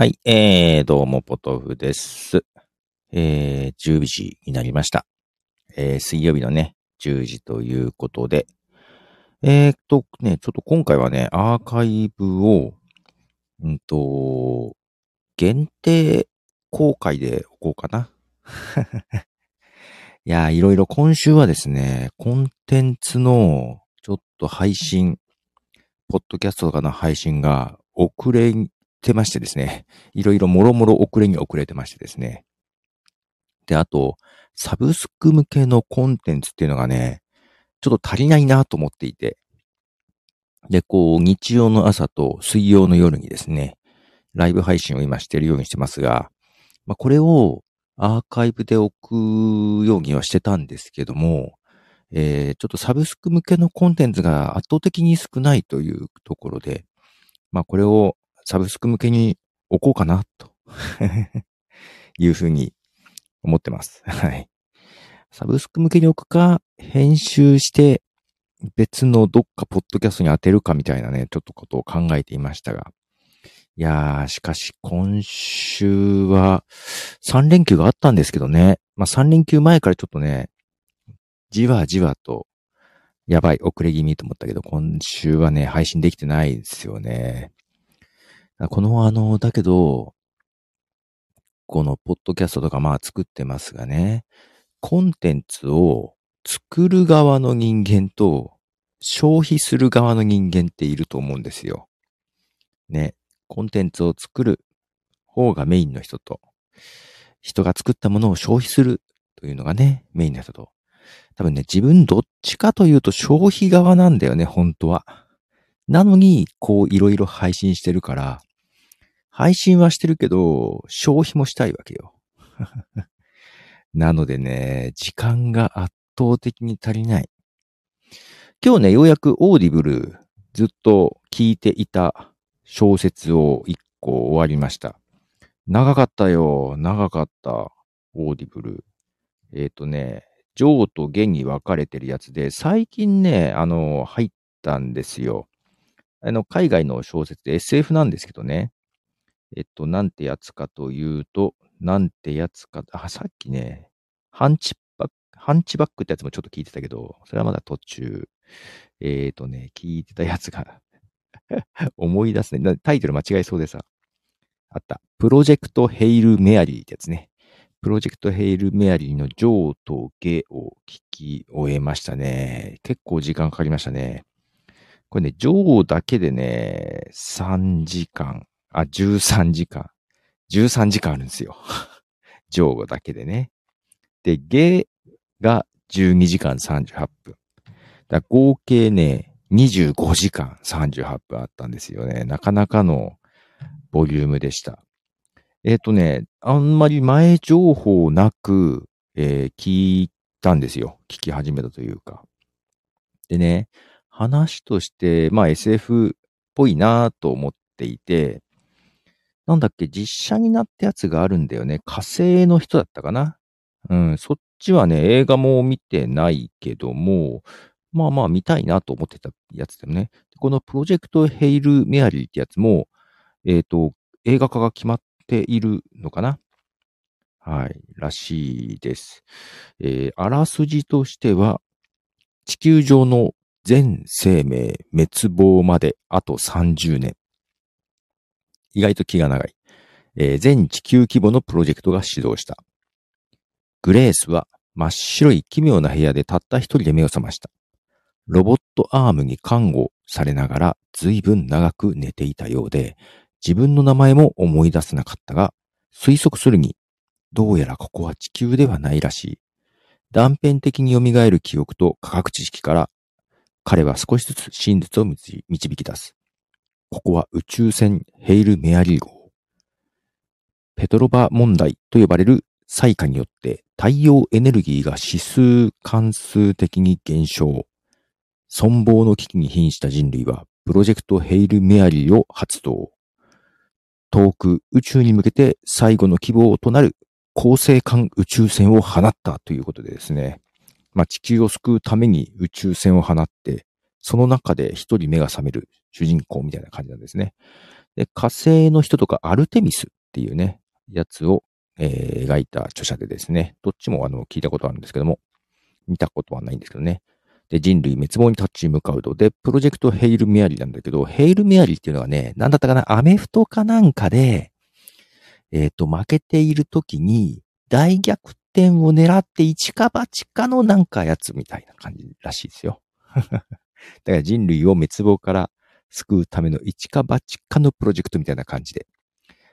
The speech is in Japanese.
はい、えー、どうも、ポトフです。えー、10時になりました。えー、水曜日のね、10時ということで、えーっとね、ちょっと今回はね、アーカイブを、うんと、限定公開でおこうかな。いやー、いろいろ今週はですね、コンテンツの、ちょっと配信、ポッドキャストとかの配信が遅れてましてですね、いろいろもろもろ遅れに遅れてましてですね。で、あと、サブスク向けのコンテンツっていうのがね、ちょっと足りないなと思っていて。で、こう、日曜の朝と水曜の夜にですね、ライブ配信を今してるようにしてますが、まあ、これをアーカイブで置くようにはしてたんですけども、えー、ちょっとサブスク向けのコンテンツが圧倒的に少ないというところで、まあ、これをサブスク向けに置こうかな、と いうふうに思ってます。はい。サブスク向けに置くか、編集して別のどっかポッドキャストに当てるかみたいなね、ちょっとことを考えていましたが。いやー、しかし今週は3連休があったんですけどね。まあ3連休前からちょっとね、じわじわと、やばい、遅れ気味と思ったけど、今週はね、配信できてないですよね。このあの、だけど、このポッドキャストとかまあ作ってますがね、コンテンツを作る側の人間と消費する側の人間っていると思うんですよ。ね、コンテンツを作る方がメインの人と、人が作ったものを消費するというのがね、メインの人と。多分ね、自分どっちかというと消費側なんだよね、本当は。なのに、こういろいろ配信してるから、配信はしてるけど、消費もしたいわけよ。なのでね、時間が圧倒的に足りない。今日ね、ようやくオーディブルずっと聞いていた小説を一個終わりました。長かったよ。長かった。オーディブル。えっ、ー、とね、ジョーとゲンに分かれてるやつで、最近ね、あの、入ったんですよ。あの、海外の小説で SF なんですけどね。えっと、なんてやつかというと、なんてやつか、あ、さっきね、ハンチバック、ハンチバックってやつもちょっと聞いてたけど、それはまだ途中。えっ、ー、とね、聞いてたやつが 思い出すね。タイトル間違えそうでさ。あった。プロジェクトヘイルメアリーってやつね。プロジェクトヘイルメアリーのジョーとゲを聞き終えましたね。結構時間かかりましたね。これね、ジョーだけでね、3時間、あ、13時間。13時間あるんですよ。ジョーだけでね。で、ゲが12時間38分。だ合計ね、25時間38分あったんですよね。なかなかのボリュームでした。えっ、ー、とね、あんまり前情報なく、えー、聞いたんですよ。聞き始めたというか。でね、話として、まあ SF っぽいなと思っていて、なんだっけ、実写になったやつがあるんだよね。火星の人だったかな。うん、そっちはね、映画も見てないけども、まあまあ見たいなと思ってたやつだよね。このプロジェクトヘイル・メアリーってやつも、えっ、ー、と、映画化が決まっているのかなはい、らしいです。えー、あらすじとしては、地球上の全生命滅亡まであと30年。意外と気が長い。えー、全地球規模のプロジェクトが始動した。グレースは真っ白い奇妙な部屋でたった一人で目を覚ました。ロボットアームに看護されながら随分長く寝ていたようで、自分の名前も思い出せなかったが、推測するに、どうやらここは地球ではないらしい。断片的に蘇る記憶と科学知識から、彼は少しずつ真実を導き出す。ここは宇宙船ヘイル・メアリー号。ペトロバ問題と呼ばれる災禍によって太陽エネルギーが指数関数的に減少。存亡の危機に瀕した人類はプロジェクトヘイル・メアリーを発動。遠く宇宙に向けて最後の希望となる恒星間宇宙船を放ったということでですね。まあ、地球を救うために宇宙船を放って、その中で一人目が覚める主人公みたいな感じなんですね。で火星の人とかアルテミスっていうね、やつを、えー描いた著者でですね、どっちもあの聞いたことあるんですけども、見たことはないんですけどね。で、人類滅亡に立ち向かうと。で、プロジェクトヘイルメアリーなんだけど、ヘイルメアリーっていうのはね、なんだったかな、アメフトかなんかで、えっ、と、負けている時に、大逆転を狙って一か八かのなんかやつみたいな感じらしいですよ。だから人類を滅亡から救うための一か八かのプロジェクトみたいな感じで。